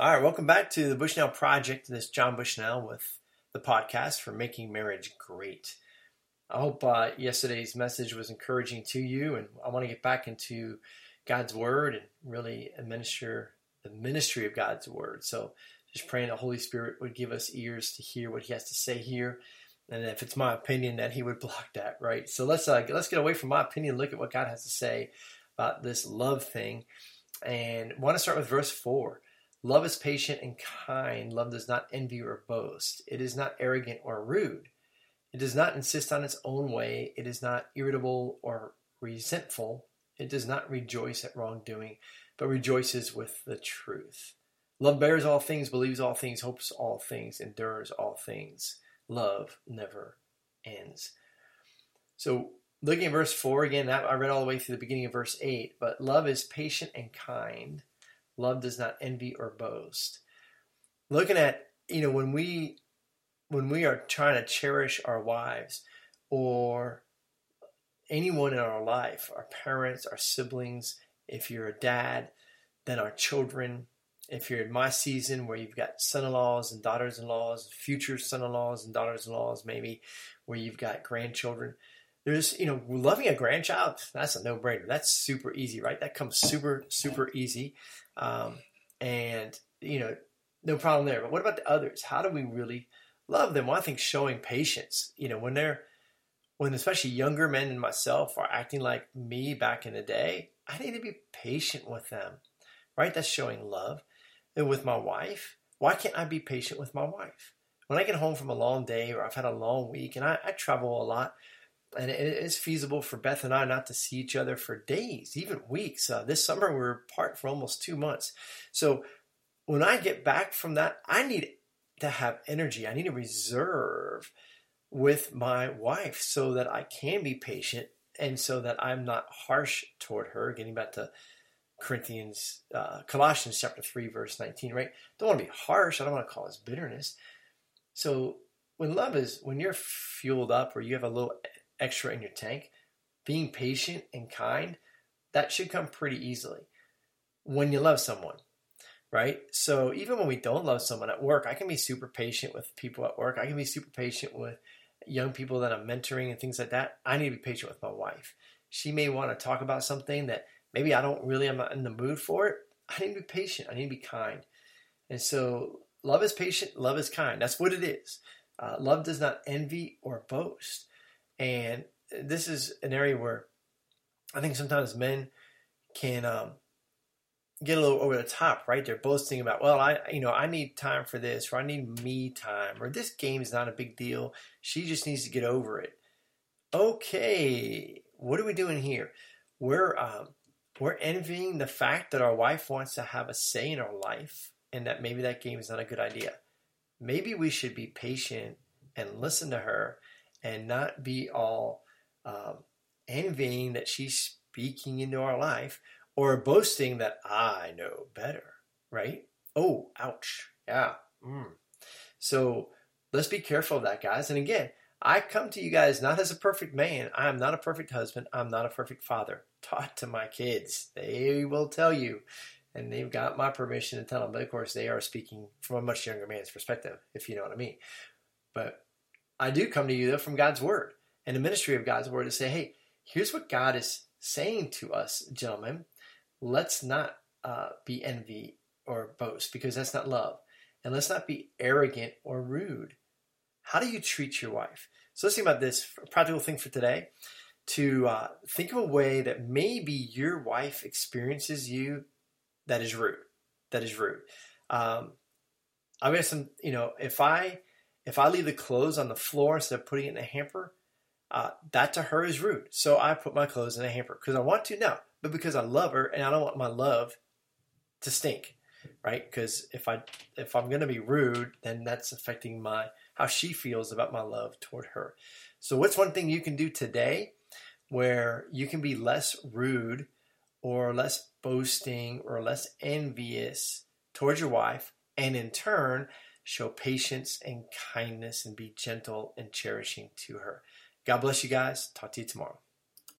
All right, welcome back to the Bushnell Project. This is John Bushnell with the podcast for making marriage great. I hope uh, yesterday's message was encouraging to you, and I want to get back into God's Word and really administer the ministry of God's Word. So, just praying the Holy Spirit would give us ears to hear what He has to say here, and if it's my opinion, that He would block that. Right. So let's uh, let's get away from my opinion. Look at what God has to say about this love thing, and I want to start with verse four. Love is patient and kind. Love does not envy or boast. It is not arrogant or rude. It does not insist on its own way. It is not irritable or resentful. It does not rejoice at wrongdoing, but rejoices with the truth. Love bears all things, believes all things, hopes all things, endures all things. Love never ends. So, looking at verse 4 again, I read all the way through the beginning of verse 8, but love is patient and kind. Love does not envy or boast. Looking at, you know, when we when we are trying to cherish our wives or anyone in our life, our parents, our siblings, if you're a dad, then our children, if you're in my season where you've got son-in-laws and daughters-in-laws, future son-in-laws and daughters-in-laws, maybe where you've got grandchildren, there's you know loving a grandchild that's a no-brainer. That's super easy right? That comes super super easy. Um, and you know no problem there. But what about the others? How do we really love them? Well i think showing patience. You know when they're when especially younger men and myself are acting like me back in the day i need to be patient with them right? That's showing love. And with my wife why can't i be patient with my wife? When i get home from a long day or i've had a long week and i, I travel a lot and it is feasible for Beth and I not to see each other for days, even weeks. Uh, this summer we were apart for almost two months. So when I get back from that, I need to have energy. I need a reserve with my wife so that I can be patient and so that I'm not harsh toward her. Getting back to Corinthians, uh, Colossians chapter 3, verse 19, right? Don't want to be harsh. I don't want to call this bitterness. So when love is, when you're fueled up or you have a little extra in your tank, being patient and kind, that should come pretty easily when you love someone, right? So even when we don't love someone at work, I can be super patient with people at work. I can be super patient with young people that I'm mentoring and things like that. I need to be patient with my wife. She may want to talk about something that maybe I don't really, I'm not in the mood for it. I need to be patient. I need to be kind. And so love is patient, love is kind. That's what it is. Uh, love does not envy or boast. And this is an area where I think sometimes men can um, get a little over the top, right? They're boasting about, well, I, you know, I need time for this, or I need me time, or this game is not a big deal. She just needs to get over it. Okay, what are we doing here? We're um, we're envying the fact that our wife wants to have a say in our life, and that maybe that game is not a good idea. Maybe we should be patient and listen to her and not be all um, envying that she's speaking into our life or boasting that I know better, right? Oh, ouch. Yeah. Mm. So let's be careful of that, guys. And again, I come to you guys not as a perfect man. I am not a perfect husband. I'm not a perfect father. Talk to my kids. They will tell you. And they've got my permission to tell them. But of course, they are speaking from a much younger man's perspective, if you know what I mean. But I do come to you though from God's word and the ministry of God's word to say, hey, here's what God is saying to us, gentlemen. Let's not uh, be envy or boast because that's not love. And let's not be arrogant or rude. How do you treat your wife? So let's think about this practical thing for today. To uh, think of a way that maybe your wife experiences you that is rude. That is rude. Um, I've got some, you know, if I if I leave the clothes on the floor instead of putting it in a hamper, uh, that to her is rude. So I put my clothes in a hamper because I want to now, but because I love her and I don't want my love to stink, right? Because if I if I'm gonna be rude, then that's affecting my how she feels about my love toward her. So what's one thing you can do today where you can be less rude or less boasting or less envious towards your wife, and in turn show patience and kindness and be gentle and cherishing to her. God bless you guys. Talk to you tomorrow.